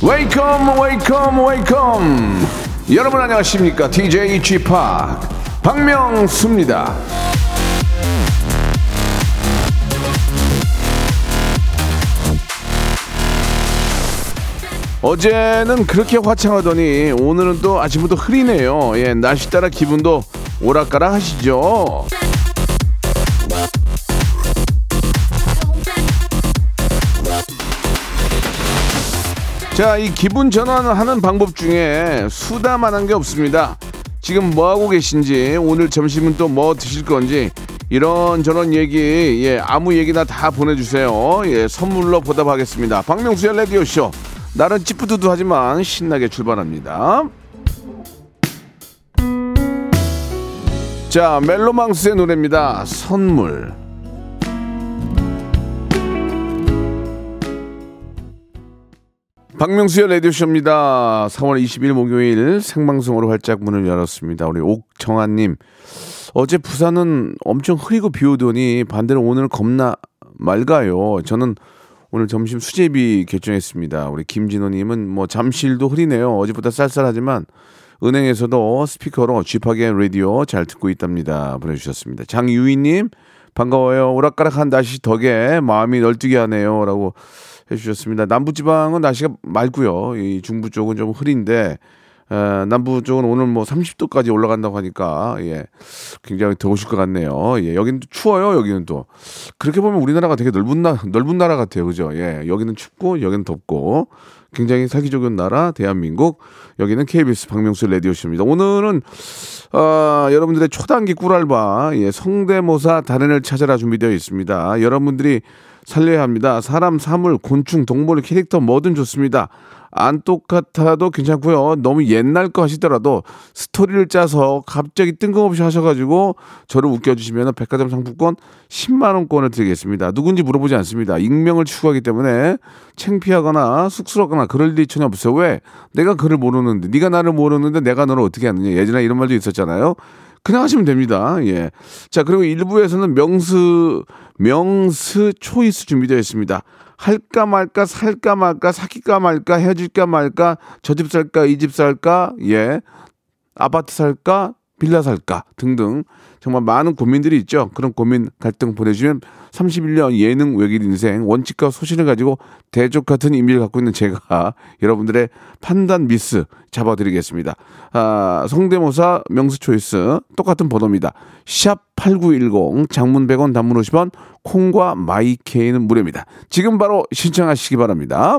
welcome welcome welcome 여러분 안녕하십니까? DJ p 박명수입니다 어제는 그렇게 화창하더니 오늘은 또 아침부터 흐리네요 예 날씨 따라 기분도 오락가락 하시죠 자, 이 기분 전환하는 방법 중에 수다만한 게 없습니다. 지금 뭐 하고 계신지, 오늘 점심은 또 뭐 드실 건지 이런 저런 얘기, 예, 아무 얘기나 다 보내주세요. 예, 선물로 보답하겠습니다. 박명수의 라디오 쇼. 나는 찌뿌두두하지만 신나게 출발합니다. 자, 멜로망스의 노래입니다. 선물. 박명수의 라디오쇼입니다. 3월 20일 목요일 생방송으로 활짝 문을 열었습니다. 우리 옥정아님. 어제 부산은 엄청 흐리고 비 오더니 반대로 오늘 겁나 맑아요. 저는 오늘 점심 수제비 결정했습니다. 우리 김진호님은 뭐 잠실도 흐리네요. 어제보다 쌀쌀하지만 은행에서도 스피커로 쥐파게 라디오 잘 듣고 있답니다. 보내주셨습니다. 장유희님 반가워요. 오락가락한 날씨 덕에 마음이 널뛰게 하네요. 라고 해주셨습니다. 남부지방은 날씨가 맑고요. 이 중부 쪽은 좀 흐린데 에, 남부 쪽은 오늘 뭐 30도까지 올라간다고 하니까 예 굉장히 더우실 것 같네요. 예 여기는 또 추워요. 여기는 또 그렇게 보면 우리나라가 되게 넓은 나 넓은 나라 같아요. 그죠? 예 여기는 춥고 여기는 덥고 굉장히 살기 좋은 나라 대한민국 여기는 KBS 박명수 라디오 쇼입니다. 오늘은 어, 여러분들의 초단기 꿀알바 예, 성대모사 달인을 찾아라 준비되어 있습니다. 여러분들이 살려야 합니다. 사람, 사물, 곤충, 동물, 캐릭터 뭐든 좋습니다. 안 똑같아도 괜찮고요. 너무 옛날 거 하시더라도 스토리를 짜서 갑자기 뜬금없이 하셔가지고 저를 웃겨주시면 백화점 상품권 10만 원권을 드리겠습니다. 누군지 물어보지 않습니다. 익명을 추구하기 때문에 창피하거나 쑥스럽거나 그럴 일이 전혀 없어요. 왜? 내가 그를 모르는데 네가 나를 모르는데 내가 너를 어떻게 아느냐. 예전에 이런 말도 있었잖아요. 그냥 하시면 됩니다. 예. 자, 그리고 일부에서는 명스, 명스 초이스 준비되어 있습니다. 할까 말까, 살까 말까, 사귈까 말까, 헤어질까 말까, 저 집 살까, 이 집 살까, 예. 아파트 살까, 빌라 살까 등등 정말 많은 고민들이 있죠. 그런 고민 갈등 보내주면 31년 예능 외길 인생 원칙과 소신을 가지고 대적 같은 이미를 갖고 있는 제가 여러분들의 판단 미스 잡아드리겠습니다. 아, 성대모사 명수 초이스 똑같은 번호입니다. 샵 8910 장문 100원 단문 50원 콩과 마이케이는 무료입니다. 지금 바로 신청하시기 바랍니다.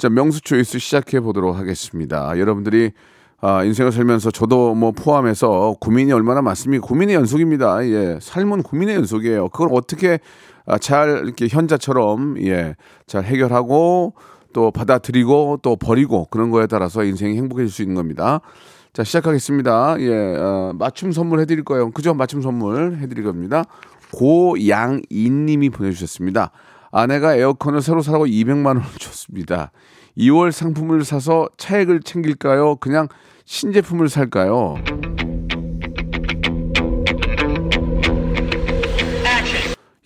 자, 명수 초이스 시작해 보도록 하겠습니다. 여러분들이 아, 인생을 살면서 저도 뭐 포함해서 고민이 얼마나 많습니까? 고민의 연속입니다. 예. 삶은 고민의 연속이에요. 그걸 어떻게 아, 잘 이렇게 현자처럼 예, 잘 해결하고 또 받아들이고 또 버리고 그런 거에 따라서 인생이 행복해질 수 있는 겁니다. 자, 시작하겠습니다. 예, 어, 맞춤 선물 해 드릴 거예요. 그죠? 맞춤 선물 해 드릴 겁니다. 고양이님이 보내 주셨습니다. 아내가 에어컨을 새로 사라고 200만 원을 줬습니다. 2월 상품을 사서 차액을 챙길까요? 그냥 신제품을 살까요?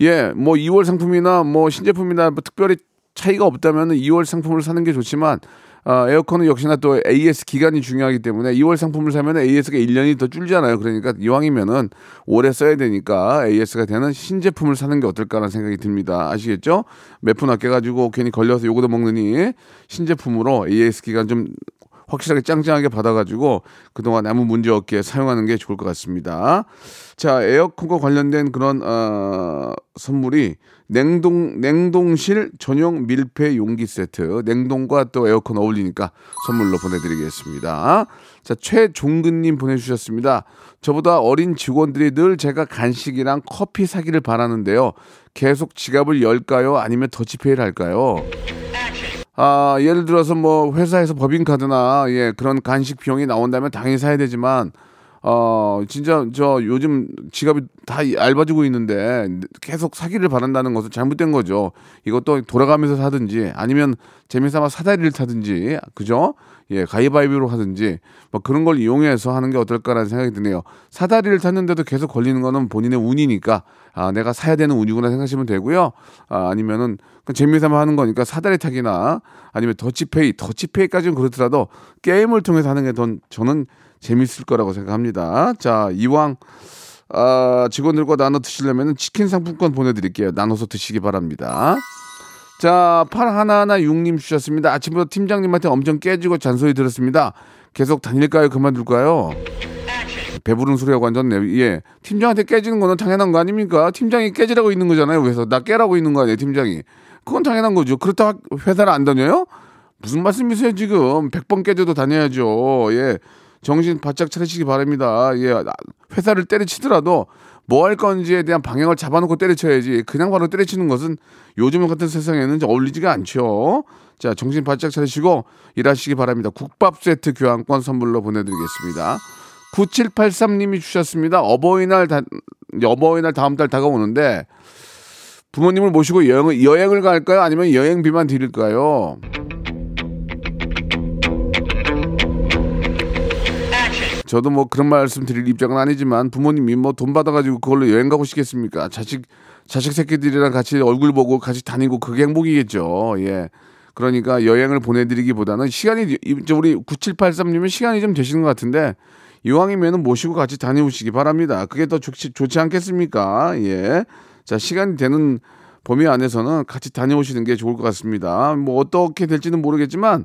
예, 뭐 2월 상품이나 뭐 신제품이나 뭐 특별히 차이가 없다면 2월 상품을 사는 게 좋지만 아, 에어컨은 역시나 또 AS 기간이 중요하기 때문에 2월 상품을 사면 AS가 1년이 더 줄잖아요. 그러니까 이왕이면은 오래 써야 되니까 AS가 되는 신제품을 사는 게 어떨까라는 생각이 듭니다. 아시겠죠? 몇 푼 아껴가지고 괜히 걸려서 요거도 먹느니 신제품으로 AS 기간 좀 확실하게 짱짱하게 받아가지고 그동안 아무 문제 없게 사용하는 게 좋을 것 같습니다. 자, 에어컨과 관련된 그런 어, 선물이 냉동 냉동실 전용 밀폐 용기 세트, 냉동과 또 에어컨 어울리니까 선물로 보내드리겠습니다. 자, 최종근님 보내주셨습니다. 저보다 어린 직원들이 늘 제가 간식이랑 커피 사기를 바라는데요. 계속 지갑을 열까요? 아니면 더치페이를 할까요? 아, 예를 들어서 뭐 회사에서 법인카드나 예, 그런 간식 비용이 나온다면 당연히 사야 되지만 어, 진짜 저 요즘 지갑이 다 얇아지고 있는데 계속 사기를 바란다는 것은 잘못된 거죠. 이것도 돌아가면서 사든지 아니면 재미삼아 사다리를 타든지 그죠? 예, 가위바위보로 하든지 뭐 그런 걸 이용해서 하는 게 어떨까라는 생각이 드네요. 사다리를 탔는데도 계속 걸리는 거는 본인의 운이니까 아, 내가 사야 되는 운이구나 생각하시면 되고요. 아, 아니면은 재미삼아 하는 거니까 사다리 타기나 아니면 더치페이, 더치페이까지는 그렇더라도 게임을 통해서 하는 게 더 저는 재밌을 거라고 생각합니다. 자, 이왕 아, 직원들과 나눠 드시려면 치킨 상품권 보내드릴게요. 나눠서 드시기 바랍니다. 자, 팔 하나하나 육님 주셨습니다. 아침부터 팀장님한테 엄청 깨지고 잔소리 들었습니다. 계속 다닐까요? 그만둘까요? 배부른 소리하고 앉았네. 예. 팀장한테 깨지는 거는 당연한 거 아닙니까? 팀장이 깨지라고 있는 거잖아요. 그래서 나 깨라고 있는 거 아니에요, 팀장이. 그건 당연한 거죠. 그렇다고 회사를 안 다녀요? 무슨 말씀이세요, 지금? 100번 깨져도 다녀야죠. 예. 정신 바짝 차리시기 바랍니다. 예. 회사를 때려치더라도 뭐 할 건지에 대한 방향을 잡아놓고 때려쳐야지. 그냥 바로 때려치는 것은 요즘 같은 세상에는 어울리지가 않죠. 자, 정신 바짝 차리시고 일하시기 바랍니다. 국밥 세트 교환권 선물로 보내드리겠습니다. 9783님이 주셨습니다. 어버이날, 다, 어버이날 다음 달 다가오는데 부모님을 모시고 여행을, 여행을 갈까요? 아니면 여행비만 드릴까요? 저도 뭐 그런 말씀 드릴 입장은 아니지만 부모님이 뭐 돈 받아가지고 그걸로 여행 가고 싶겠습니까? 자식, 자식 새끼들이랑 같이 얼굴 보고 같이 다니고 그게 행복이겠죠. 예. 그러니까 여행을 보내드리기보다는 시간이, 우리 9783님은 시간이 좀 되시는 것 같은데 이왕이면 모시고 같이 다녀오시기 바랍니다. 그게 더 좋지, 좋지 않겠습니까? 예. 자, 시간이 되는 범위 안에서는 같이 다녀오시는 게 좋을 것 같습니다. 뭐 어떻게 될지는 모르겠지만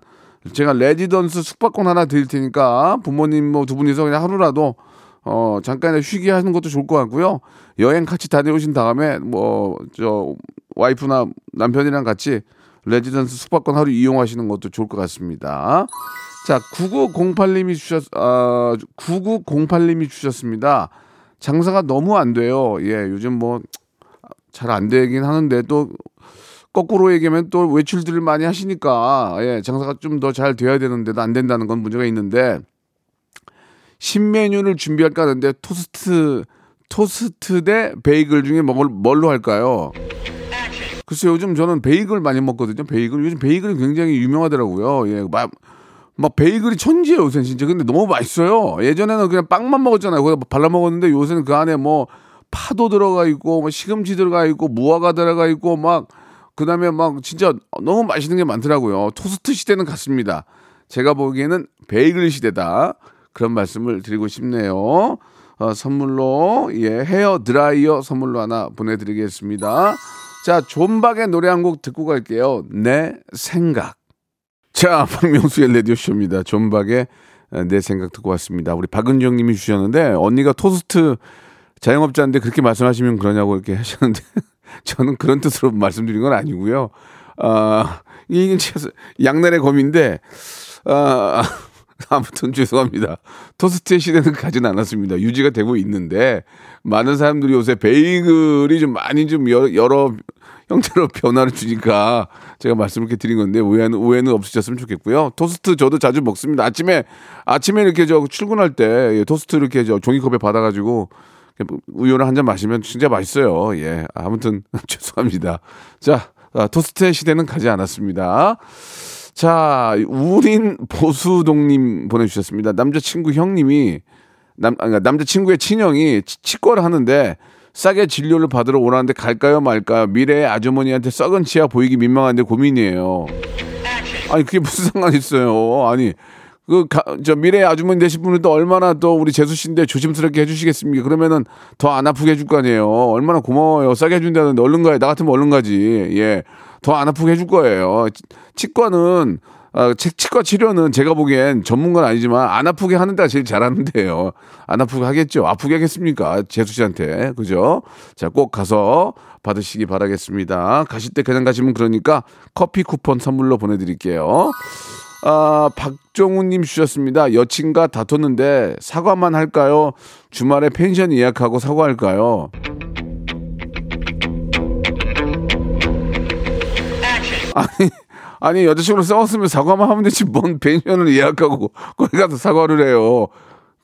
제가 레지던스 숙박권 하나 드릴 테니까 부모님 뭐 두 분이서 그냥 하루라도 어 잠깐 쉬게 하는 것도 좋을 것 같고요. 여행 같이 다녀오신 다음에 뭐 저 와이프나 남편이랑 같이 레지던스 숙박권 하루 이용하시는 것도 좋을 것 같습니다. 자, 9908님이 주셨, 아, 9908님이 주셨습니다. 장사가 너무 안 돼요. 예, 요즘 뭐, 잘 안 되긴 하는데 또, 거꾸로 얘기하면 또 외출들을 많이 하시니까, 예, 장사가 좀 더 잘 돼야 되는데도 안 된다는 건 문제가 있는데, 신메뉴를 준비할까 하는데, 토스트, 토스트 대 베이글 중에 뭘, 뭘로 할까요? 글쎄요, 요즘 저는 베이글 많이 먹거든요. 베이글. 요즘 베이글이 굉장히 유명하더라고요. 예, 막, 막 베이글이 천지예요, 요새 진짜. 근데 너무 맛있어요. 예전에는 그냥 빵만 먹었잖아요. 거기다 발라 먹었는데 요새는 그 안에 뭐 파도 들어가 있고, 뭐 시금치 들어가 있고, 무화과 들어가 있고, 막, 그 다음에 막 진짜 너무 맛있는 게 많더라고요. 토스트 시대는 같습니다. 제가 보기에는 베이글 시대다. 그런 말씀을 드리고 싶네요. 어, 선물로, 예, 헤어 드라이어 선물로 하나 보내드리겠습니다. 자, 존박의 노래 한 곡 듣고 갈게요. 내 생각. 자, 박명수의 레디오쇼입니다. 존박의 내 생각 듣고 왔습니다. 우리 박은정 님이 주셨는데, 언니가 토스트 자영업자인데 그렇게 말씀하시면 그러냐고 이렇게 하셨는데, 저는 그런 뜻으로 말씀드린 건 아니고요. 아, 이게 양날의 검인데, 아, 아무튼 죄송합니다. 토스트의 시대는 가진 않았습니다. 유지가 되고 있는데 많은 사람들이 요새 베이글이 좀 많이 좀 여러, 여러 형태로 변화를 주니까 제가 말씀을 이렇게 드린 건데 오해는 오해는 없으셨으면 좋겠고요. 토스트 저도 자주 먹습니다. 아침에 아침에 이렇게 저 출근할 때 예, 토스트 이렇게 저 종이컵에 받아가지고 우유를 한 잔 마시면 진짜 맛있어요. 예, 아무튼 죄송합니다. 자, 아, 토스트의 시대는 가지 않았습니다. 자, 우린 보수동님 보내주셨습니다. 남자친구 형님이, 남, 아, 남자친구의 친형이 치과를 하는데 싸게 진료를 받으러 오라는데 갈까요 말까요? 미래의 아주머니한테 썩은 치아 보이기 민망한데 고민이에요. 아니, 그게 무슨 상관 있어요. 아니, 그, 가, 저 미래의 아주머니 되신 분은 또 얼마나 또 우리 재수 씨인데 조심스럽게 해주시겠습니까? 그러면은 더 안 아프게 해줄 거 아니에요. 얼마나 고마워요. 싸게 해준다는데 얼른 가요. 나 같으면 얼른 가지. 예. 더 안 아프게 해줄 거예요. 치과는 아, 치- 치과 치료는 제가 보기엔 전문가는 아니지만 안 아프게 하는 데가 제일 잘하는데요. 안 아프게 하겠죠. 아프게 하겠습니까? 재수 씨한테. 그죠? 자, 꼭 가서 받으시기 바라겠습니다. 가실 때 그냥 가시면 그러니까 커피 쿠폰 선물로 보내드릴게요. 아, 박종우님 주셨습니다. 여친과 다퉜는데 사과만 할까요? 주말에 펜션 예약하고 사과할까요? 아니, 아니 여자친구랑 싸웠으면 사과만 하면 되지 뭔 펜션을 예약하고 거기 가서 사과를 해요.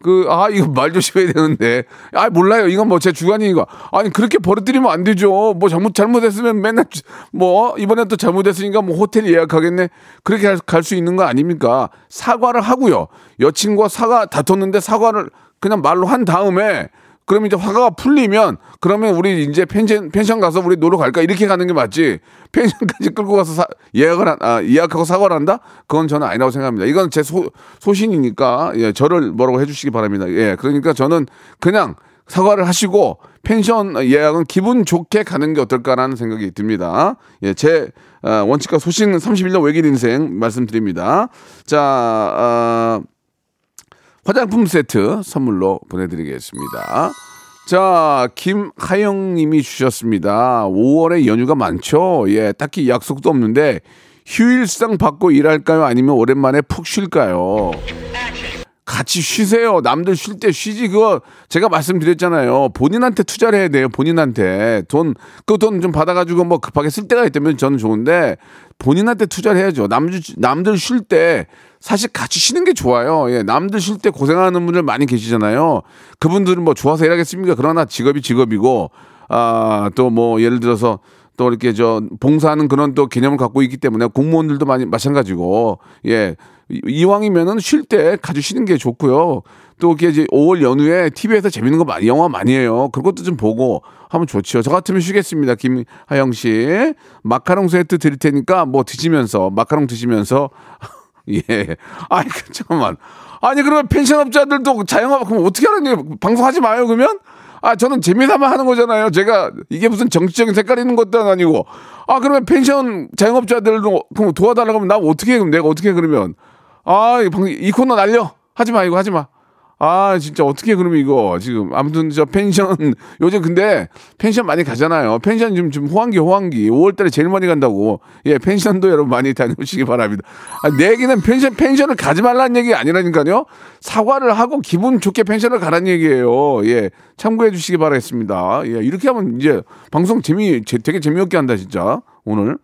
그, 아, 이거 말 조심해야 되는데. 아, 몰라요. 이건 뭐 제 주관이니까. 아니, 그렇게 버릇들이면 안 되죠. 뭐 잘못, 잘못했으면 맨날, 주- 뭐, 이번엔 또 잘못했으니까 뭐 호텔 예약하겠네. 그렇게 갈 수 있는 거 아닙니까? 사과를 하고요. 여친과 사과 다퉜는데 사과를 그냥 말로 한 다음에 그러면 이제 화가 풀리면 그러면 우리 이제 펜션 펜션 가서 우리 놀러 갈까? 이렇게 가는 게 맞지? 펜션까지 끌고 가서 사, 예약을 한, 아, 예약하고 사과를 한다? 그건 저는 아니라고 생각합니다. 이건 제 소, 소신이니까 예 저를 뭐라고 해주시기 바랍니다. 예 그러니까 저는 그냥 사과를 하시고 펜션 예약은 기분 좋게 가는 게 어떨까라는 생각이 듭니다. 예 제 어, 원칙과 소신 31년 외길 인생 말씀드립니다. 자 어, 화장품 세트 선물로 보내드리겠습니다. 자, 김하영 님이 주셨습니다. 5월에 연휴가 많죠? 예, 딱히 약속도 없는데 휴일상 받고 일할까요? 아니면 오랜만에 푹 쉴까요? 같이 쉬세요. 남들 쉴 때 쉬지. 그거 제가 말씀드렸잖아요. 본인한테 투자를 해야 돼요. 본인한테 돈 그 돈 좀 받아가지고 뭐 급하게 쓸 때가 있다면 저는 좋은데 본인한테 투자를 해야죠. 남들 남들 쉴 때 사실 같이 쉬는 게 좋아요. 예, 남들 쉴 때 고생하는 분들 많이 계시잖아요. 그분들은 뭐 좋아서 일하겠습니까? 그러나 직업이 직업이고 아 또 뭐 예를 들어서 또 이렇게 저 봉사하는 그런 또 개념을 갖고 있기 때문에 공무원들도 많이 마찬가지고 예 이- 이왕이면은 쉴 때 가지고 쉬는 게 좋고요. 또 이렇게 이제 5월 연휴에 TV에서 재밌는 거 많이 영화 많이 해요. 그것도 좀 보고 하면 좋죠. 저 같으면 쉬겠습니다. 김하영 씨 마카롱 세트 드릴 테니까 뭐 드시면서 마카롱 드시면서 예. 아니 그, 잠깐만. 아니 그러면 펜션업자들도 자영업 그럼 어떻게 하는 게 방송하지 마요 그러면? 아 저는 재미삼아 하는 거잖아요. 제가 이게 무슨 정치적인 색깔 있는 것도 아니고. 아 그러면 펜션 자영업자들도 그럼 도와달라고 하면 나 어떻게 해 그럼 내가 어떻게 해 그러면? 아, 이, 방- 이 코너 날려. 하지 마, 이거 하지 마. 아, 진짜 어떻게 해, 그러면 이거. 지금. 아무튼 저 펜션, 요즘 근데 펜션 많이 가잖아요. 펜션 지금, 좀 호황기, 호황기. 5월 달에 제일 많이 간다고. 예, 펜션도 여러분 많이 다녀오시기 바랍니다. 아, 내 얘기는 펜션, 펜션을 가지 말라는 얘기 아니라니까요. 사과를 하고 기분 좋게 펜션을 가라는 얘기예요. 예, 참고해 주시기 바라겠습니다. 예, 이렇게 하면 이제 방송 재미, 제- 되게 재미없게 한다, 진짜. 오늘.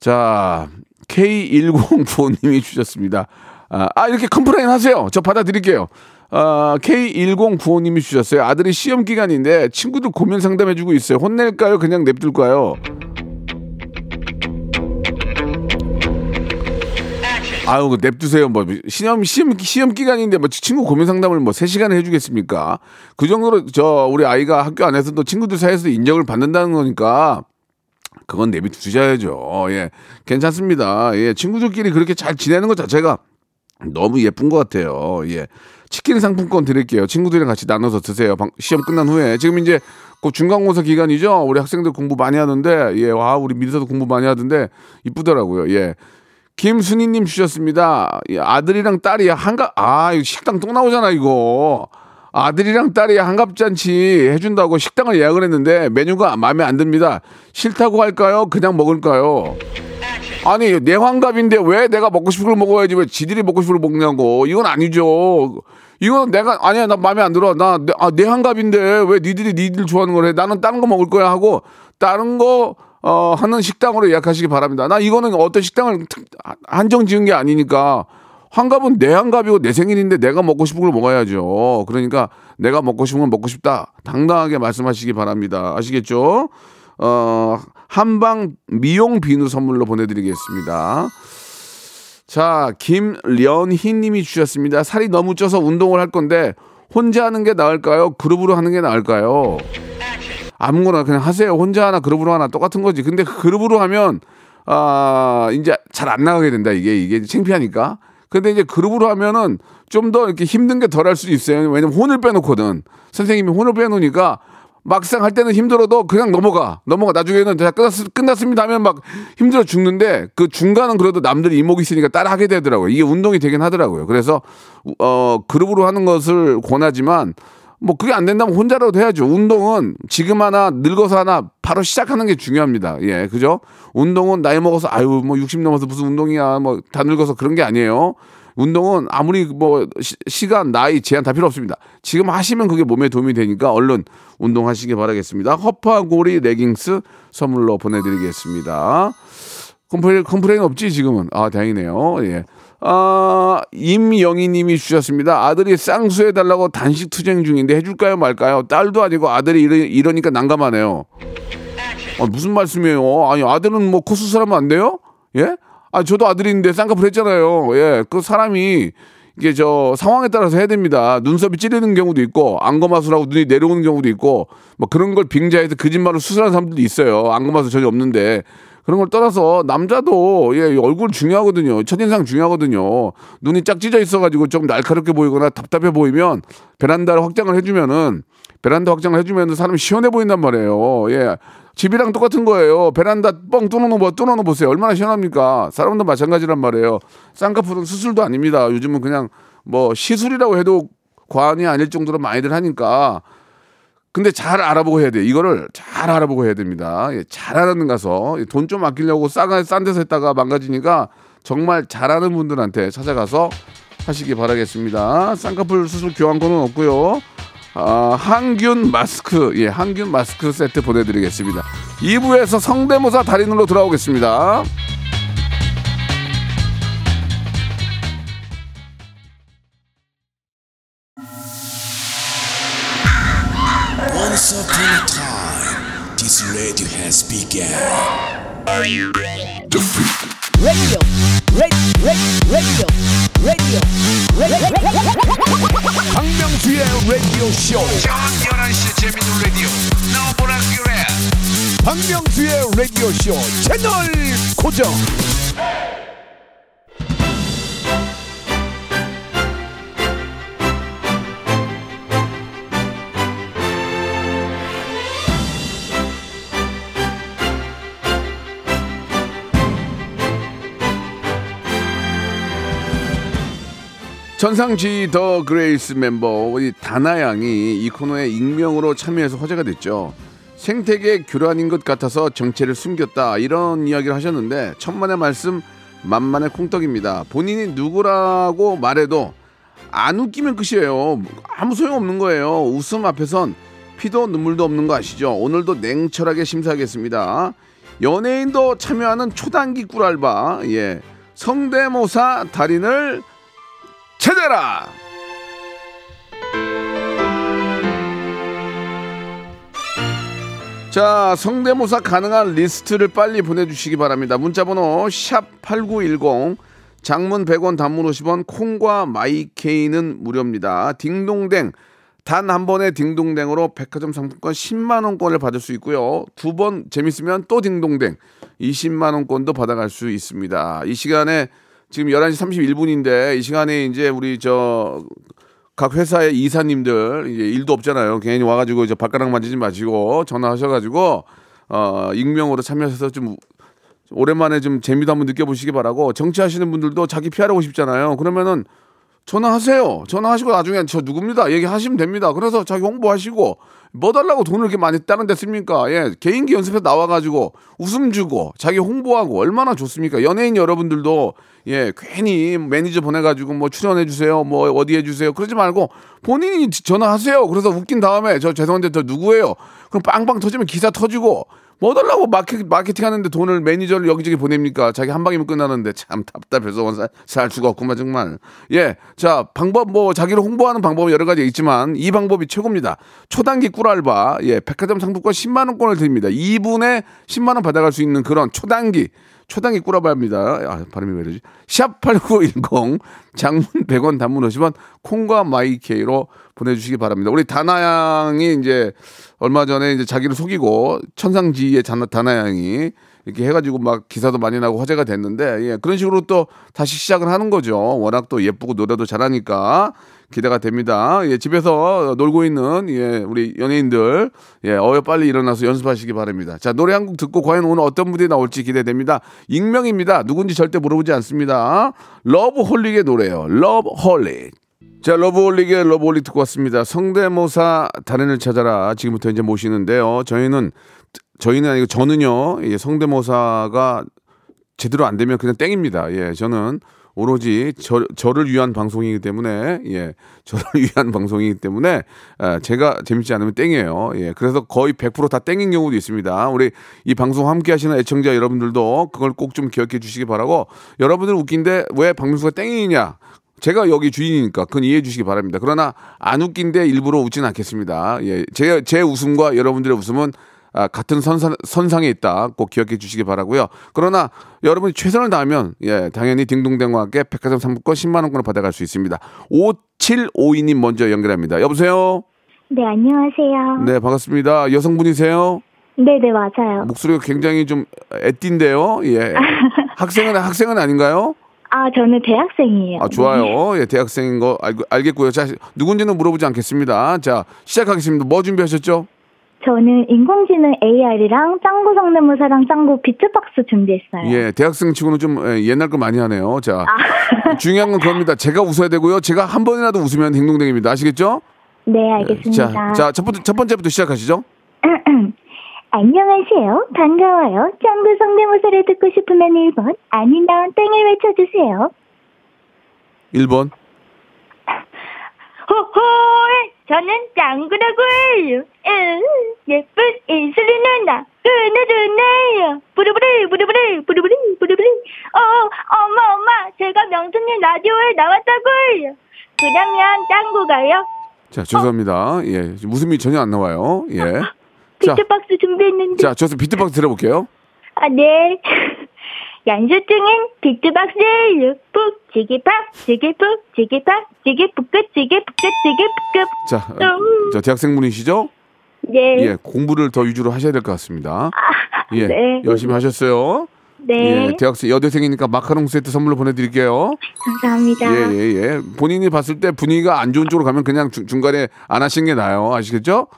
자, K1095님이 주셨습니다. 아, 아, 이렇게 complain 하세요. 저 받아드릴게요. 아, K1095님이 주셨어요. 아들이 시험 기간인데 친구들 고민 상담해주고 있어요. 혼낼까요? 그냥 냅둘까요? 아유, 그 냅두세요. 뭐, 시험, 시험, 시험 기간인데, 뭐, 친구 고민 상담을 뭐, 3시간을 해주겠습니까? 그 정도로, 저, 우리 아이가 학교 안에서도 친구들 사이에서 인정을 받는다는 거니까, 그건 내비 두셔야죠. 예. 괜찮습니다. 예. 친구들끼리 그렇게 잘 지내는 것 자체가 너무 예쁜 것 같아요. 예. 치킨 상품권 드릴게요. 친구들이랑 같이 나눠서 드세요. 방- 시험 끝난 후에. 지금 이제 그 중간고사 기간이죠. 우리 학생들 공부 많이 하는데, 예. 와, 우리 민서도 공부 많이 하던데, 이쁘더라고요. 예. 김순희님 주셨습니다. 예, 아들이랑 딸이 한가, 아, 이거 식당 또 나오잖아, 이거. 아들이랑 딸이 한갑잔치 해준다고 식당을 예약을 했는데 메뉴가 마음에 안 듭니다. 싫다고 할까요? 그냥 먹을까요? 아니 내 환갑인데 왜 내가 먹고 싶은 걸 먹어야지 왜 지들이 먹고 싶은 걸 먹냐고 이건 아니죠. 이건 내가 아니야 나 마음에 안 들어 나내 아, 내 환갑인데 왜 니들이 니들 좋아하는 걸 해? 나는 다른 거 먹을 거야 하고 다른 거 어, 하는 식당으로 예약하시기 바랍니다. 나 이거는 어떤 식당을 특- 한정 지은 게 아니니까 환갑은 내 환갑이고 내 생일인데 내가 먹고 싶은 걸 먹어야죠. 그러니까 내가 먹고 싶은 걸 먹고 싶다. 당당하게 말씀하시기 바랍니다. 아시겠죠? 어, 한방 미용 비누 선물로 보내드리겠습니다. 자, 김련희 님이 주셨습니다. 살이 너무 쪄서 운동을 할 건데 혼자 하는 게 나을까요? 그룹으로 하는 게 나을까요? 아무거나 그냥 하세요. 혼자 하나 그룹으로 하나 똑같은 거지. 근데 그 그룹으로 하면 아 이제 잘 안 나가게 된다. 이게 이게 창피하니까. 근데 이제 그룹으로 하면은 좀 더 이렇게 힘든 게 덜 할 수 있어요. 왜냐면 혼을 빼놓거든. 선생님이 혼을 빼놓으니까 막상 할 때는 힘들어도 그냥 넘어가. 넘어가. 나중에는 다 끝났, 끝났습니다 하면 막 힘들어 죽는데 그 중간은 그래도 남들이 이목이 있으니까 따라 하게 되더라고요. 이게 운동이 되긴 하더라고요. 그래서, 어, 그룹으로 하는 것을 권하지만 뭐 그게 안 된다면 혼자라도 해야죠. 운동은 지금 하나 늙어서 하나 바로 시작하는 게 중요합니다. 예, 그죠? 운동은 나이 먹어서 아유 뭐 60 넘어서 무슨 운동이야 뭐 다 늙어서 그런 게 아니에요. 운동은 아무리 뭐 시, 간 나이 제한 다 필요 없습니다. 지금 하시면 그게 몸에 도움이 되니까 얼른 운동하시기 바라겠습니다. 허파고리 레깅스 선물로 보내드리겠습니다. complain, complain 없지 지금은 아 다행이네요. 예. 아, 임영희 님이 주셨습니다. 아들이 쌍수해 달라고 단식 투쟁 중인데 해줄까요 말까요? 딸도 아니고 아들이 이러, 이러니까 난감하네요. 아, 무슨 말씀이에요? 아니 아들은 뭐 코 수술하면 안 돼요? 예? 아 저도 아들인데 쌍꺼풀 했잖아요. 예, 그 사람이 이게 저 상황에 따라서 해야 됩니다. 눈썹이 찌르는 경우도 있고 안검하수라고 눈이 내려오는 경우도 있고 뭐 그런 걸 빙자해서 거짓말로 수술하는 사람들도 있어요. 안검하수 전혀 없는데 그런 걸 떠나서 남자도 예, 얼굴 중요하거든요. 첫인상 중요하거든요. 눈이 짝 찢어 있어가지고 좀 날카롭게 보이거나 답답해 보이면 베란다를 확장을 해주면은 베란다 확장을 해주면 사람이 시원해 보인단 말이에요. 예. 집이랑 똑같은 거예요. 베란다 뻥 뚫어놓은 거 뚫어놓어 보세요. 얼마나 시원합니까? 사람도 마찬가지란 말이에요. 쌍꺼풀은 수술도 아닙니다. 요즘은 그냥 뭐 시술이라고 해도 과언이 아닐 정도로 많이들 하니까. 근데 잘 알아보고 해야 돼요. 이거를 잘 알아보고 해야 됩니다. 예, 잘하는 가서 돈 좀 아끼려고 싸가 싼 데서 했다가 망가지니까 정말 잘하는 분들한테 찾아가서 하시기 바라겠습니다. 쌍꺼풀 수술 교환권은 없고요. 아, 항균 마스크, 예, 항균 마스크 세트 보내드리겠습니다. 2부에서 성대모사 달인으로 돌아오겠습니다. Once upon a time, this radio has begun. radio, radio, radio, radio, radio. 박명수의 라디오 쇼. 저녁 11시 재밌는 라디오. 너보라 그래. 박명수의 라디오 쇼 채널 고정. 천상지희 더 그레이스 멤버 우리 다나 양이 이 코너에 익명으로 참여해서 화제가 됐죠. 생태계 교란인 것 같아서 정체를 숨겼다 이런 이야기를 하셨는데 천만의 말씀 만만의 콩떡입니다. 본인이 누구라고 말해도 안 웃기면 끝이에요. 아무 소용 없는 거예요. 웃음 앞에선 피도 눈물도 없는 거 아시죠? 오늘도 냉철하게 심사하겠습니다. 연예인도 참여하는 초단기 꿀알바 예 성대모사 달인을 찾아라! 자, 성대모사 가능한 리스트를 빨리 보내주시기 바랍니다. 문자번호 샵8910, 장문 100원, 단문 50원, 콩과 my K는 무료입니다. 딩동댕, 단 한 번의 딩동댕으로 백화점 상품권 10만 원권을 받을 수 있고요. 두 번 재밌으면 또 딩동댕, 20만 원권도 받아갈 수 있습니다. 이 시간에 지금 11시 31분인데 이 시간에 이제 우리 저 각 회사의 이사님들 이제 일도 없잖아요. 괜히 와가지고 이제 발가락 만지지 마시고 전화하셔가지고 어 익명으로 참여해서 좀 오랜만에 좀 재미도 한번 느껴보시기 바라고 정치하시는 분들도 자기 피하고 싶잖아요. 그러면은 전화하세요. 전화하시고 나중에 저 누굽니다. 얘기하시면 됩니다. 그래서 자기 홍보하시고 뭐 달라고 돈을 이렇게 많이 다른 데 씁니까? 예, 개인기 연습에 나와가지고 웃음 주고 자기 홍보하고 얼마나 좋습니까? 연예인 여러분들도 예, 괜히 매니저 보내가지고 뭐 출연해 주세요, 뭐 어디 해 주세요. 그러지 말고 본인이 전화하세요. 그래서 웃긴 다음에 저 죄송한데 저 누구예요? 그럼 빵빵 터지면 기사 터지고 뭐 달라고 마케, 마케팅 하는데 돈을 매니저를 여기저기 보냅니까? 자기 한 방이면 끝나는데 참 답답해서 살, 살 수가 없구만 정말. 예, 자 방법 뭐 자기를 홍보하는 방법은 여러 가지 있지만 이 방법이 최고입니다. 초단기 꿀알바 예 백화점 상품권 10만 원권을 드립니다. 2분에 10만 원 받아갈 수 있는 그런 초단기 초단기 꿀알바합니다. 아, 발음이 왜 이러지? 샵8910 장문 100원 단문 50원 콩과 my K로 보내주시기 바랍니다. 우리 다나양이 이제 얼마 전에 이제 자기를 속이고 천상지희 다나양이 이렇게 해가지고 막 기사도 많이 나고 화제가 됐는데 예, 그런 식으로 또 다시 시작을 하는 거죠. 워낙 또 예쁘고 노래도 잘하니까 기대가 됩니다. 예, 집에서 놀고 있는 예, 우리 연예인들 예, 어여 빨리 일어나서 연습하시기 바랍니다. 자, 노래 한 곡 듣고 과연 오늘 어떤 무대 나올지 기대됩니다. 익명입니다. 누군지 절대 물어보지 않습니다. 러브 홀릭의 노래요. 러브 홀릭. 자, 러브홀릭의 러브홀릭 듣고 왔습니다. 성대모사 달인을 찾아라. 지금부터 이제 모시는데요. 저희는, 저희는 아니고 저는요, 예, 성대모사가 제대로 안 되면 그냥 땡입니다. 예, 저는 오로지 저, 저를 위한 방송이기 때문에, 예, 저를 위한 방송이기 때문에, 아, 제가 재밌지 않으면 땡이에요. 예, 그래서 거의 100%다 땡인 경우도 있습니다. 우리 이 방송 함께 하시는 애청자 여러분들도 그걸 꼭 좀 기억해 주시기 바라고, 여러분들 웃긴데 왜 박명수가 땡이냐? 제가 여기 주인이니까 그건 이해해 주시기 바랍니다. 그러나 안 웃긴데 일부러 웃지는 않겠습니다. 예, 제, 제 웃음과 여러분들의 웃음은 아, 같은 선상, 선상에 있다. 꼭 기억해 주시기 바라고요. 그러나 여러분이 최선을 다하면 예, 당연히 딩동댕과 함께 백화점 상품권 10만 원권을 받아갈 수 있습니다. 5752님 먼저 연결합니다. 여보세요? 네, 안녕하세요. 네, 반갑습니다. 여성분이세요? 네, 네, 맞아요. 목소리가 굉장히 좀 애띠인데요. 예. 학생은 학생은 아닌가요? 아, 저는 대학생이에요. 아, 좋아요. 예, 대학생인 거 알, 알겠고요. 자, 누군지는 물어보지 않겠습니다. 자, 시작하겠습니다. 뭐 준비하셨죠? 저는 인공지능 AR이랑 짱구 성대모사랑 짱구 비트박스 준비했어요. 예, 대학생 치고는 좀 예, 옛날 거 많이 하네요. 자, 중요한 건 그겁니다. 제가 웃어야 되고요. 제가 한 번이라도 웃으면 행동댕입니다. 아시겠죠? 네, 알겠습니다. 자, 자, 첫 번째, 첫 번째부터 시작하시죠. 안녕하세요. 반가워요. 짱구 성대모사를 듣고 싶으면 1번, 아니면 땡을 외쳐주세요. 1번. 호호이! 저는 짱구라고요. 응, 예쁜 이슬리 누나, 흐느르네요. 부르부르, 부르부르, 부르부르, 부르부르. 어, 엄마, 엄마, 제가 명수님 라디오에 나왔다고요. 그러면 짱구가요? 자, 죄송합니다. 예, 지금 웃음이 전혀 안 나와요. 예. 자, 비트박스 준비했는데. 자, 저서 비트박스 들어볼게요. 아, 네. 연수증은 비트박스예요. 푹, 지기팍, 지기푹, 지기팍, 지기푹, 지기푹, 지기푹. 자, 어, 저 대학생분이시죠? 네. 예, 공부를 더 위주로 하셔야 될 것 같습니다. 예, 네. 열심히 하셨어요. 네. 예, 대학생 여대생이니까 마카롱 세트 선물로 보내드릴게요. 감사합니다. 예, 예, 예. 본인이 봤을 때 분위기가 안 좋은 쪽으로 가면 그냥 중, 중간에 안 하시는 게 나아요. 아시겠죠?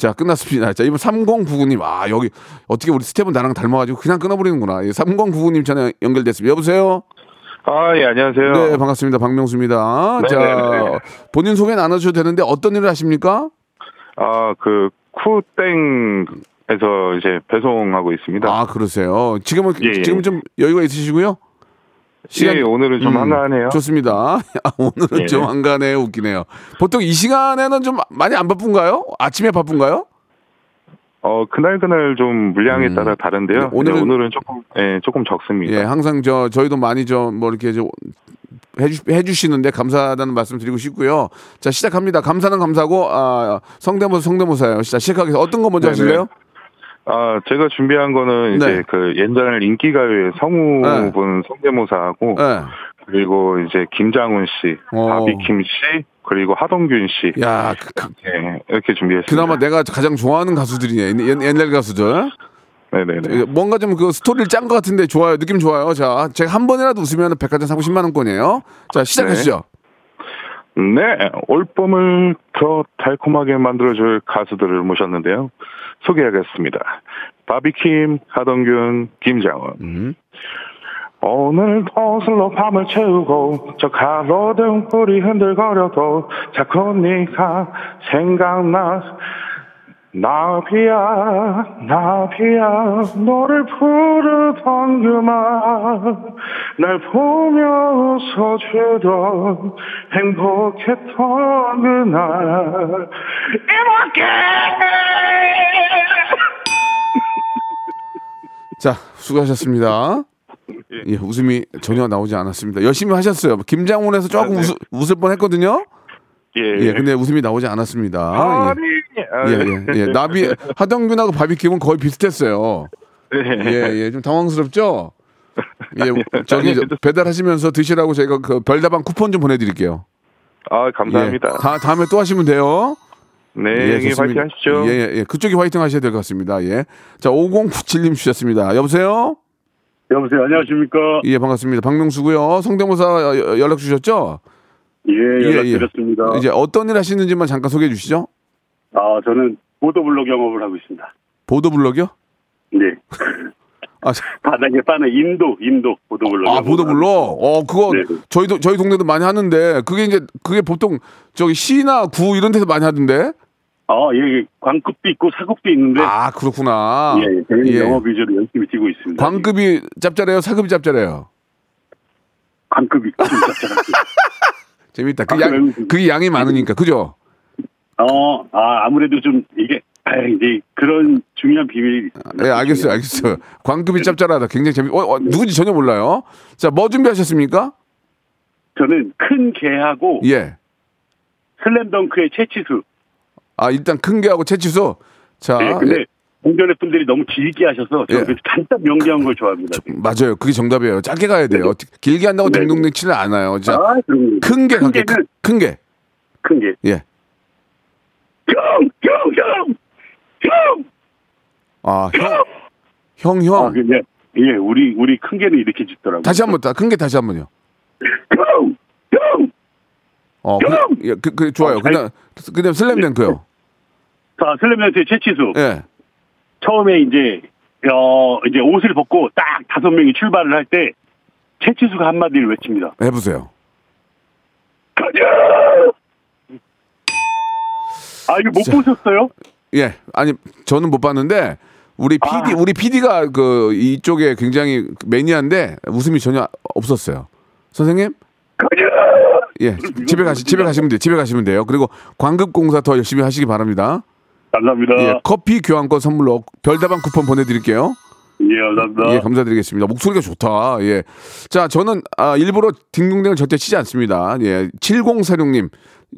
자, 끝났습니다. 자, 이번 3099님. 아, 여기 어떻게 우리 스텝은 나랑 닮아가지고 그냥 끊어버리는구나. 예, 3099님 전화 연결됐습니다. 여보세요? 아, 예, 안녕하세요. 네, 반갑습니다. 박명수입니다. 네, 자, 네, 네. 본인 소개는 안 하셔도 되는데 어떤 일을 하십니까? 아, 그, 쿠땡 에서 이제 배송하고 있습니다. 아, 그러세요. 지금은, 예, 예. 지금 좀 여유가 있으시고요? 예, 오늘은 좀 음, 한가하네요. 좋습니다. 아, 오늘은 예. 좀 한가하네요. 웃기네요. 보통 이 시간에는 좀 많이 안 바쁜가요? 아침에 바쁜가요? 어, 그날 그날 좀 물량에 음. 따라 다른데요. 네, 오늘은- 오늘은, 조금, 예, 조금 적습니다. 예, 항상 저 저희도 많이 좀 뭐 이렇게 좀 해주, 해주시는데 감사하다는 말씀 드리고 싶고요. 자 시작합니다. 감사는 감사고 아, 성대모사 성대모사예요. 자 시작하겠습니다. 어떤 거 먼저 네네. 하실래요? 아, 제가 준비한 거는 이제 네. 그 옛날 인기가요의 성우분 성대모사하고 네. 그리고 이제 김장훈 씨, 어. 바비킴 씨, 그리고 하동균 씨. 야 그, 그, 예, 이렇게 준비했습니다. 그나마 내가 가장 좋아하는 가수들이네. 옛, 옛날 가수들. 네네네. 뭔가 좀 그 스토리를 짠 것 같은데 좋아요. 느낌 좋아요. 자 제가 한 번이라도 웃으면 백화점 상품 10만 원권이에요. 자 시작하시죠. 네, 올봄을 더 달콤하게 만들어줄 가수들을 모셨는데요. 소개하겠습니다. 바비킴, 하동균, 김장원. 음. 오늘 도슬로 밤을 채우고 저 가로등 불이 흔들거려도 자꾸 네가 생각나 나비야 나비야 너를 부르던 그만 날 보며 웃어주던 행복했던 그날 이렇게 자 수고하셨습니다. 예, 웃음이 전혀 나오지 않았습니다. 열심히 하셨어요. 김장훈에서 조금 아, 네. 웃, 웃을 뻔 했거든요. 예, 예, 근데 웃음이 나오지 않았습니다. 아니 예, 예, 예. 나비 하동균하고 바비킴은 거의 비슷했어요. 예, 예, 좀 당황스럽죠. 예, 저기 저 배달하시면서 드시라고 저희가 그 별다방 쿠폰 좀 보내드릴게요. 아 감사합니다 예, 다 다음에 또 하시면 돼요. 네, 예, 형님 파이팅 좋습니다. 하십시오. 예, 예, 예. 그쪽이 화이팅 하셔야 될 것 같습니다. 예. 자, 5097님 주셨습니다. 여보세요? 여보세요, 안녕하십니까? 예, 반갑습니다. 박명수고요. 성대모사 여- 연락 주셨죠? 예, 예, 예. 연락드렸습니다. 이제 어떤 일 하시는지만 잠깐 소개해 주시죠. 아, 저는 보도블록 영업을 하고 있습니다. 보도블럭이요? 네. 아, 자- 바닥에 빠는 인도, 인도 보도블록. 아, 보도블럭. 어, 그거 네. 저희도 저희 동네도 많이 하는데 그게 이제 그게 보통 저기 시나 구 이런 데서 많이 하던데. 아, 예, 광급도 있고 사급도 있는데. 아, 그렇구나. 예, 저희는 예. 영업 위주로 열심히 뛰고 있습니다. 광급이 짭짤해요? 사급이 짭짤해요? 광급이 좀 짭짤하고. 재밌다. 그 아, 양? 그게 양이 많으니까. 그죠? 어, 아, 아무래도 좀 이게, 아, 이제 그런 중요한 비밀이. 예, 알겠어요. 알겠어요. 광급이 짭짤하다. 굉장히 재밌, 어, 어, 누군지 전혀 몰라요. 자, 뭐 준비하셨습니까? 저는 큰 개하고 예. 슬램덩크의 채치수. 아, 일단 큰 개하고 채치수. 자, 예, 근데 예, 공전의 분들이 너무 길게 하셔서 예. 저는 그래서 간단 명료한 걸 좋아합니다. 맞아요. 그게 정답이에요. 짧게 가야 돼요. 어떻게- 길게 한다고 네. 댕동댕 치는 않아요. 자, 아, 그럼 큰개 갈게요. 큰, 큰 개. 큰 개. 예. 형, 형, 형, 형. 아, 형, 형, 아, 형. 그냥 예, 우리 우리 큰 개는 이렇게 짓더라고요. 다시 한 번, 큰개 다시 한 번요. 형, 형. 어, 그, 예, 그, 그, 좋아요. 어, 잘- 그다음, 그다음 슬램덩크요. 자, 슬램덩크의 채치수. 예. 처음에 이제 어 이제 옷을 벗고 딱 다섯 명이 출발을 할때 채치수가 한마디를 외칩니다. 해보세요. 가자. 아 이거 못 자. 보셨어요? 예. 아니, 저는 못 봤는데, 우리 PD, 아. 우리 PD가 그, 이쪽에 굉장히 매니아인데, 웃음이 전혀 없었어요. 선생님? 가자. 예. 집에 가시, 집에 가시면 돼요. 집에 가시면 돼요. 그리고 광급공사 더 열심히 하시기 바랍니다. 감사합니다. 예. 커피 교환권 선물로 별다방 쿠폰 보내드릴게요. 예, 감사합니다. 예, 감사드리겠습니다. 목소리가 좋다. 예. 자, 저는 아, 일부러 딩동댕을 절대 치지 않습니다. 예. 7046님.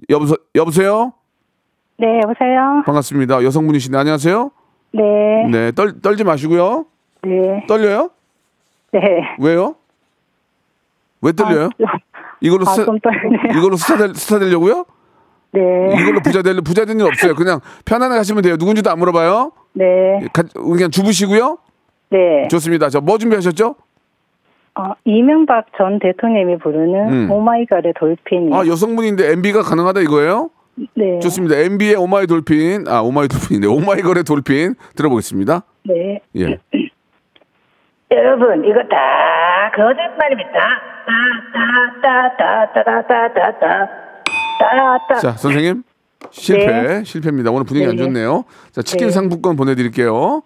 여보세, 여보세요? 네, 여보세요? 반갑습니다. 여성분이신데 안녕하세요? 네, 네. 떨, 떨지 마시고요. 네, 떨려요? 네. 왜요? 왜 떨려요? 이걸로 아, 스타. 이걸로 스타, 될, 스타 되려고요? 네, 이걸로 부자 될, 부자 될일 없어요. 그냥 편안하게 하시면 돼요. 누군지도 안 물어봐요. 네, 가- 그냥 주부시고요. 네. 좋습니다. 자, 뭐 준비하셨죠? 어, 이명박 전 대통령이 부르는 음. 오마이걸의 돌핀. 아, 여성분인데 MB가 가능하다 이거예요? 네, 좋습니다. MB의 오마이 돌핀, 아 오마이 돌핀인데 오마이걸의 돌핀 들어보겠습니다. 네. 예. 여러분, 이거 다 거짓말입니다. 따따따따따따따따 따. 따따. 자 선생님 실패 네. 실패입니다. 오늘 분위기 안 네. 좋네요. 자 치킨 네. 상품권 보내드릴게요.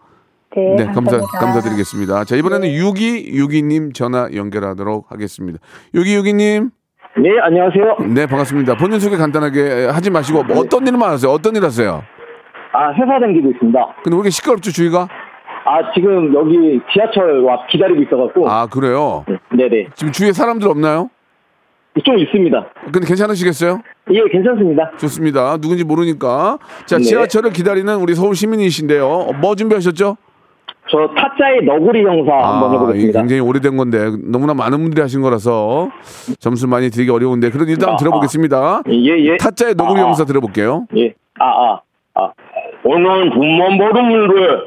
네, 네 감사. 감사드리겠습니다. 자 이번에는 6262님 전화 연결하도록 하겠습니다. 6262님 네, 안녕하세요. 네 반갑습니다. 본인 소개 간단하게 하지 마시고 뭐 어떤 일만 하세요? 어떤 일 하세요? 아, 회사 다니고 있습니다. 근데 왜 이렇게 시끄럽죠 주위가? 아, 지금 여기 지하철 와 기다리고 있어갖고. 아 그래요? 네 네. 지금 주위에 사람들 없나요? 좀 있습니다. 근데 괜찮으시겠어요? 예, 괜찮습니다. 좋습니다. 누군지 모르니까. 자, 네. 지하철을 기다리는 우리 서울 시민이신데요. 어, 뭐 준비하셨죠? 저 타짜의 너구리 형사 한번 이게 해보겠습니다. 굉장히 오래된 건데 너무나 많은 분들이 하신 거라서 점수 많이 드리기 어려운데 그래도 일단 아, 들어보겠습니다. 예, 예. 타짜의 너구리 아, 아. 형사 들어볼게요. 예. 아, 아, 아. 오늘 돈만 벌으면 돼.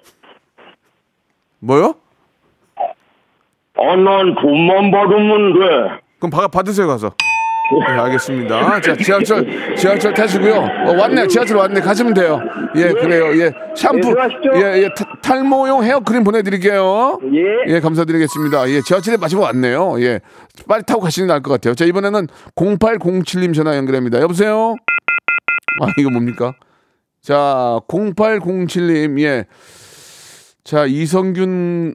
뭐요? 오늘 돈만 벌으면 돼. 그럼 바, 받으세요 가서. 네, 알겠습니다. 자, 지하철, 지하철 타시고요. 어, 왔네, 지하철 왔네. 가시면 돼요. 예, 그래요. 예, 샴푸, 예, 들어가십시오. 예, 예, 타- 탈모용 헤어크림 보내드릴게요. 예. 예, 감사드리겠습니다. 예, 지하철에 마시고 왔네요. 예, 빨리 타고 가시는 게 나을 것 같아요. 자, 이번에는 0807님 전화 연결합니다. 여보세요? 아, 이거 뭡니까? 자, 0807님, 예. 자, 이성균,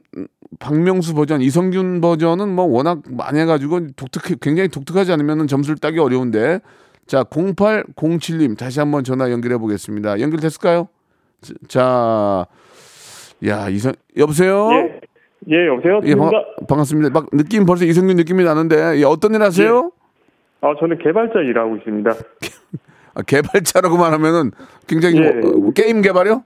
박명수 버전, 이성균 버전은 뭐 워낙 많이 해가지고 독특해, 굉장히 독특하지 않으면 점수를 따기 어려운데. 자, 0807님, 다시 한번 전화 연결해 보겠습니다. 연결됐을까요? 자, 야, 이성, 여보세요? 예, 예, 여보세요. 예, 반, 반갑습니다. 막 느낌 벌써 이성균 느낌이 나는데, 예, 어떤 일 하세요? 아, 저는 개발자 일하고 있습니다. 아, 개발자라고만 하면은 굉장히 예. 뭐, 어, 게임 개발이요?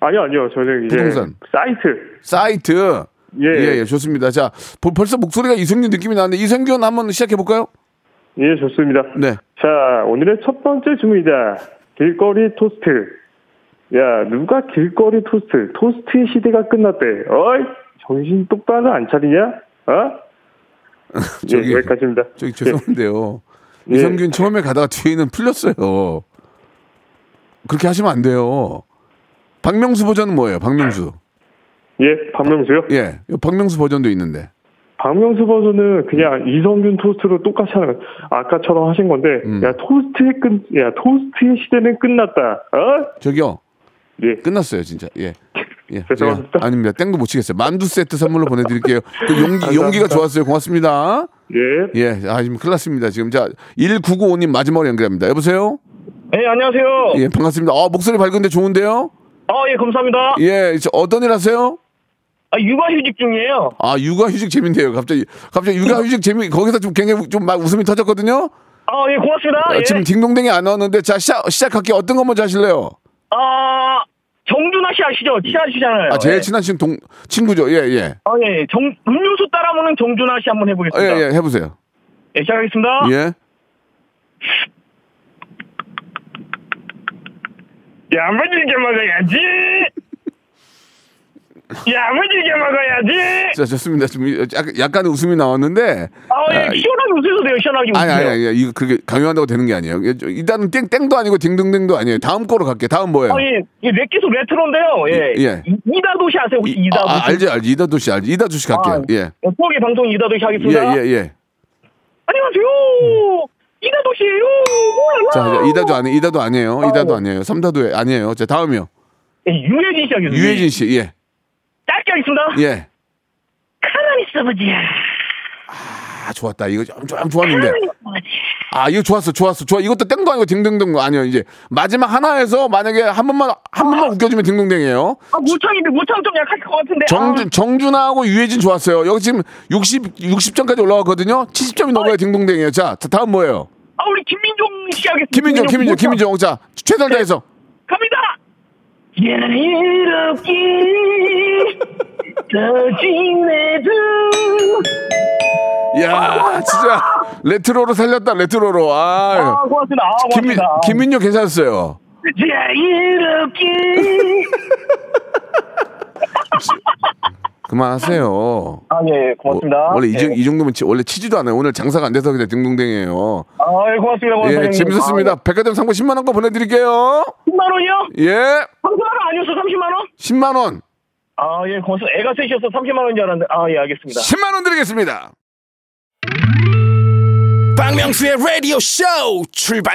아니요, 아니요. 저는 이제 부동산. 사이트. 사이트. 예. 예, 예, 좋습니다. 자, 보- 벌써 목소리가 이선균 느낌이 나는데 이선균 한번 시작해 볼까요? 예, 좋습니다. 네. 자, 오늘의 첫 번째 주문이다. 길거리 토스트. 야, 누가 길거리 토스트, 토스트의 시대가 끝났대. 어이, 정신 똑바로 안 차리냐? 어? 저기, 예, 여기까지입니다. 저기 죄송한데요. 예. 이성균 처음에 가다가 뒤에는 풀렸어요. 그렇게 하시면 안 돼요. 박명수 버전은 뭐예요? 박명수. 예, 박명수요? 예, 이 박명수 버전도 있는데. 박명수 버전은 그냥 이성균 토스트로 똑같이 하는, 아까처럼 하신 건데, 음. 야, 토스트의 끝, 야, 토스트의 시대는 끝났다. 어? 저기요. 예. 끝났어요, 진짜. 예. 예. 죄송합니다. 제가- 아닙니다. 땡도 못 치겠어요. 만두 세트 선물로 보내드릴게요. 그 용기. 용기가 좋았어요. 고맙습니다. 예. 예. 아, 지금 큰일 났습니다. 지금 자, 1995님 마지막으로 연결합니다. 여보세요? 네, 안녕하세요. 예, 반갑습니다. 아, 목소리 밝은데 좋은데요? 아, 예, 감사합니다. 예, 저 어떤 일 하세요? 아, 육아휴직 중이에요. 아, 육아휴직 재밌네요. 갑자기, 갑자기 육아휴직 재미, 거기서 좀 굉장히 좀 막 웃음이 터졌거든요? 아, 예, 고맙습니다. 아, 예. 지금 딩동댕이 안 나왔는데, 자, 시작, 시작할게요. 어떤 거 먼저 하실래요? 아, 정준하 씨 아시죠? 친하시잖아요. 아, 제일 예. 친한 친 동, 친구죠. 예, 예. 아, 예, 정, 음료수 따라 먹는 정준하 씨 한번 아, 해보겠습니다. 예, 예, 해보세요. 예, 시작하겠습니다. 예. 야무지게 먹어야지. 야무지게 먹어야지. 자, 좋습니다. 좀 약간, 약간의 웃음이 나왔는데. 아, 예, 아, 시원하게 웃으셔도 돼요, 시원하게 아니, 웃으세요. 아니, 아니, 이거 그게 강요한다고 되는 게 아니에요. 예, 저, 일단은 땡, 땡도 아니고 딩동댕도 아니에요. 다음 거로 갈게요. 다음 뭐예요? 아, 예, 예, 렉기수 레트로인데요. 예. 예. 이- 이다도시 아세요? 혹시 이다도시? 아, 알지, 알지. 이다도 씨 알지. 이다도 씨 갈게요. 아, 예. 추억의 방송 이다도시 예, 하겠습니다. 예, 예. 안녕하세요. 이다도시예요. 자, 자, 이다도 아니, 이다도 아니에요. 이다도 아, 아니에요. 삼다도 아니에요. 자, 다음이요. 예, 유해진 씨 하겠습니다. 유해진 씨, 예. 짧게 하겠습니다. 예. 가만히 있어보지. 아, 좋았다. 이거 좀, 좀 좋았는데. 아, 이거 좋았어, 좋았어, 좋아. 이것도 땡도 아니고 딩동댕 아니에요. 이제 마지막 하나에서 만약에 한 번만 한 번만 웃겨주면 딩동댕이에요. 아, 모창인데 모창 좀 약할 것 같은데. 정준 정준하고 유해진 좋았어요. 여기 지금 60 60점까지 올라왔거든요. 70점이 넘어야 딩동댕이에요. 자, 자, 다음 뭐예요? 아, 우리 김민종 씨 하겠습니다. 김민종, 모창. 김민종. 자, 최선을 다해서. 갑니다. 야, 이렇게 터지네도. 야, 진짜 레트로로 살렸다. 레트로로. 아, 아, 고맙습니다. 아, 김민 고맙습니다. 김민종 괜찮았어요. 야, 이렇게. 그만하세요. 아, 예, 고맙습니다. 어, 원래 이, 예. 이 정도면 치- 원래 치지도 않아요. 오늘 장사가 안 돼서 그냥 딩동댕이에요. 아, 예, 고맙습니다. 고맙습니다. 예, 재밌었습니다. 백화점 상품 10만 원거 보내드릴게요. 10만 원이요? 예, 30만 원 아니었어, 30만 원? 10만 원, 아, 예, 고맙습니다. 애가 셋이어서 30만 원인 줄 알았는데. 아, 예, 알겠습니다. 10만 원 드리겠습니다. 박명수의 라디오 쇼 출발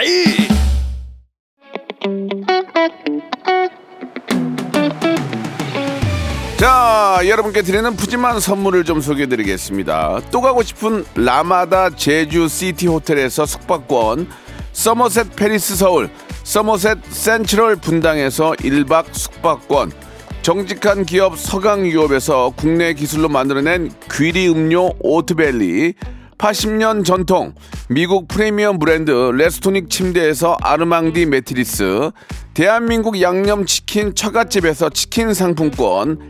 자, 여러분께 드리는 푸짐한 선물을 좀 소개해 드리겠습니다. 또 가고 싶은 라마다 제주 시티 호텔에서 숙박권, 서머셋 팰리스 서울, 서머셋 센트럴 분당에서 1박 숙박권, 정직한 기업 서강유업에서 국내 기술로 만들어낸 귀리 음료 오트벨리, 80년 전통 미국 프리미엄 브랜드 레스토닉 침대에서 아르망디 매트리스, 대한민국 양념치킨 처갓집에서 치킨 상품권,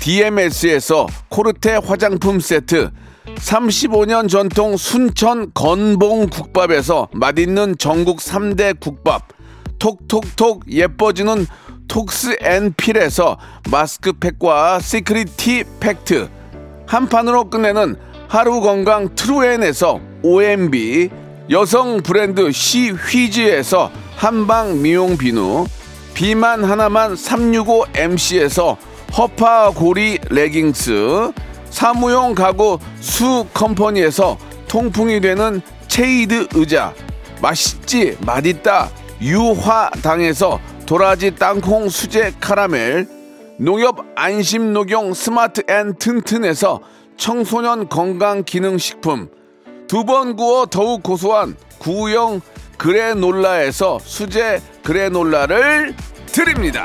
DMS에서 코르테 화장품 세트, 35년 전통 순천 건봉 국밥에서 맛있는 전국 3대 국밥, 톡톡톡 예뻐지는 톡스앤필에서 마스크팩과 시크릿 티 팩트, 한 판으로 끝내는 하루 건강 트루엔에서 OMB, 여성 브랜드 시휘즈에서 한방 미용 비누, 비만 하나만 365MC에서 허파 고리 레깅스 사무용 가구 수 컴퍼니에서 통풍이 되는 체이드 의자 맛있지 맛있다 유화당에서 도라지 땅콩 수제 카라멜 농협 안심 녹용 스마트 앤 튼튼에서 청소년 건강 기능 식품 두 번 구워 더욱 고소한 구형 그래놀라에서 수제 그래놀라를 드립니다.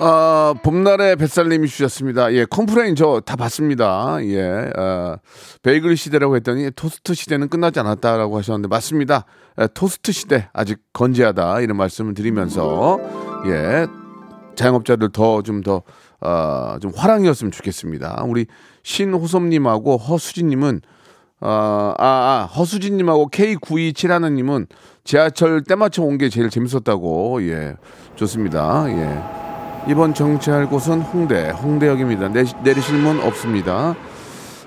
아, 봄날의 뱃살님이 주셨습니다. 예, complain 저 다 봤습니다. 예, 아, 베이글 시대라고 했더니 토스트 시대는 끝나지 않았다라고 하셨는데 맞습니다. 예, 토스트 시대 아직 건재하다 이런 말씀을 드리면서 예, 자영업자들 더 좀 더 아, 좀 화랑이었으면 좋겠습니다. 우리 신호섭님하고 허수진님은 아, 아, 아 허수진님하고 K927하나님은 지하철 때맞춰 온게 제일 재밌었다고 예 좋습니다 예 이번 정치할 곳은 홍대 홍대역입니다. 내, 내리실 문 없습니다.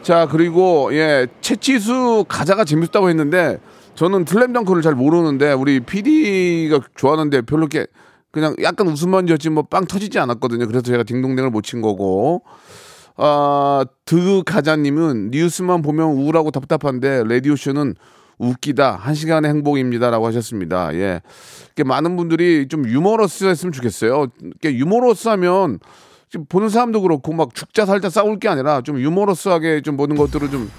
자 그리고 예 채치수 가자가 재밌었다고 했는데 저는 슬램덩크를 잘 모르는데 우리 PD가 좋아하는데 별로 이렇게 그냥 약간 웃음만 지었지 뭐 빵 터지지 않았거든요. 그래서 제가 딩동댕을 못 친 거고. 아, 드 가자님은 뉴스만 보면 우울하고 답답한데 라디오 쇼는 웃기다 한 시간의 행복입니다라고 하셨습니다. 예, 많은 분들이 좀 유머러스했으면 좋겠어요. 유머러스하면 보는 사람도 그렇고 막 죽자 살자 싸울 게 아니라 좀 유머러스하게 좀 보는 것들을 좀.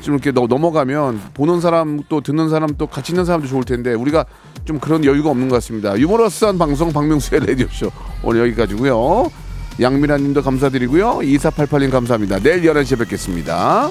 좀 이렇게 넘- 넘어가면 보는 사람 또 듣는 사람 또 같이 있는 사람도 좋을 텐데 우리가 좀 그런 여유가 없는 것 같습니다. 유머러스한 방송 박명수의 라디오 쇼 오늘 여기까지고요. 양미라님도 감사드리고요. 2488님 감사합니다. 내일 11시에 뵙겠습니다.